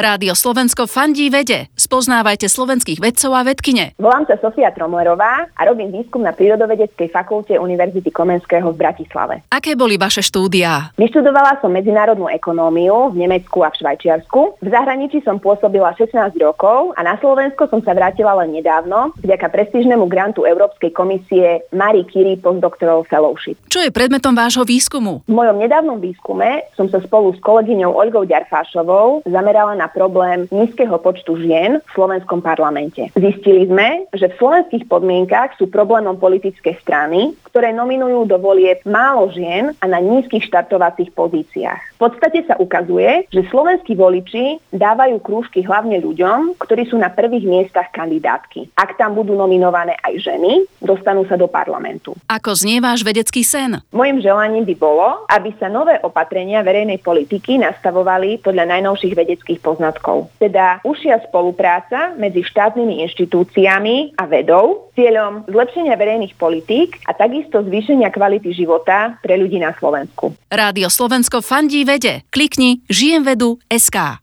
Rádio Slovensko fandí vede. Spoznávajte slovenských vedcov a vedkine. Volám sa Sofia Tromlerová a robím výskum na Prírodovedeckej fakulte Univerzity Komenského v Bratislave. Aké boli vaše štúdia? Vyštudovala som medzinárodnú ekonómiu v Nemecku a v Švajčiarsku. V zahraničí som pôsobila 16 rokov a na Slovensko som sa vrátila len nedávno vďaka prestížnemu grantu Európskej komisie Marie Curie Postdoctoral Fellowship. Čo je predmetom vášho výskumu? V mojom nedávnom výskume som sa spolu s kolegyňou Olgou Ďarfášovou zamerala na problém nízkeho počtu žien v slovenskom parlamente. Zistili sme, že v slovenských podmienkach sú problémom politické strany, ktoré nominujú do volieb málo žien a na nízkych štartovacích pozíciách. V podstate sa ukazuje, že slovenskí voliči dávajú krúžky hlavne ľuďom, ktorí sú na prvých miestach kandidátky. Ak tam budú nominované aj ženy, dostanú sa do parlamentu. Ako znie váš vedecký sen? Mojím želaním by bolo, aby sa nové opatrenia verejnej politiky nastavovali podľa najnovších vedeckých poznatkov. Teda užšia spolupráca medzi štátnymi inštitúciami a vedou cieľom zlepšenia verejných politík a takisto zvýšenia kvality života pre ľudí na Slovensku. Rádio Slovensko fandí vede. Klikni žijem vedu SK.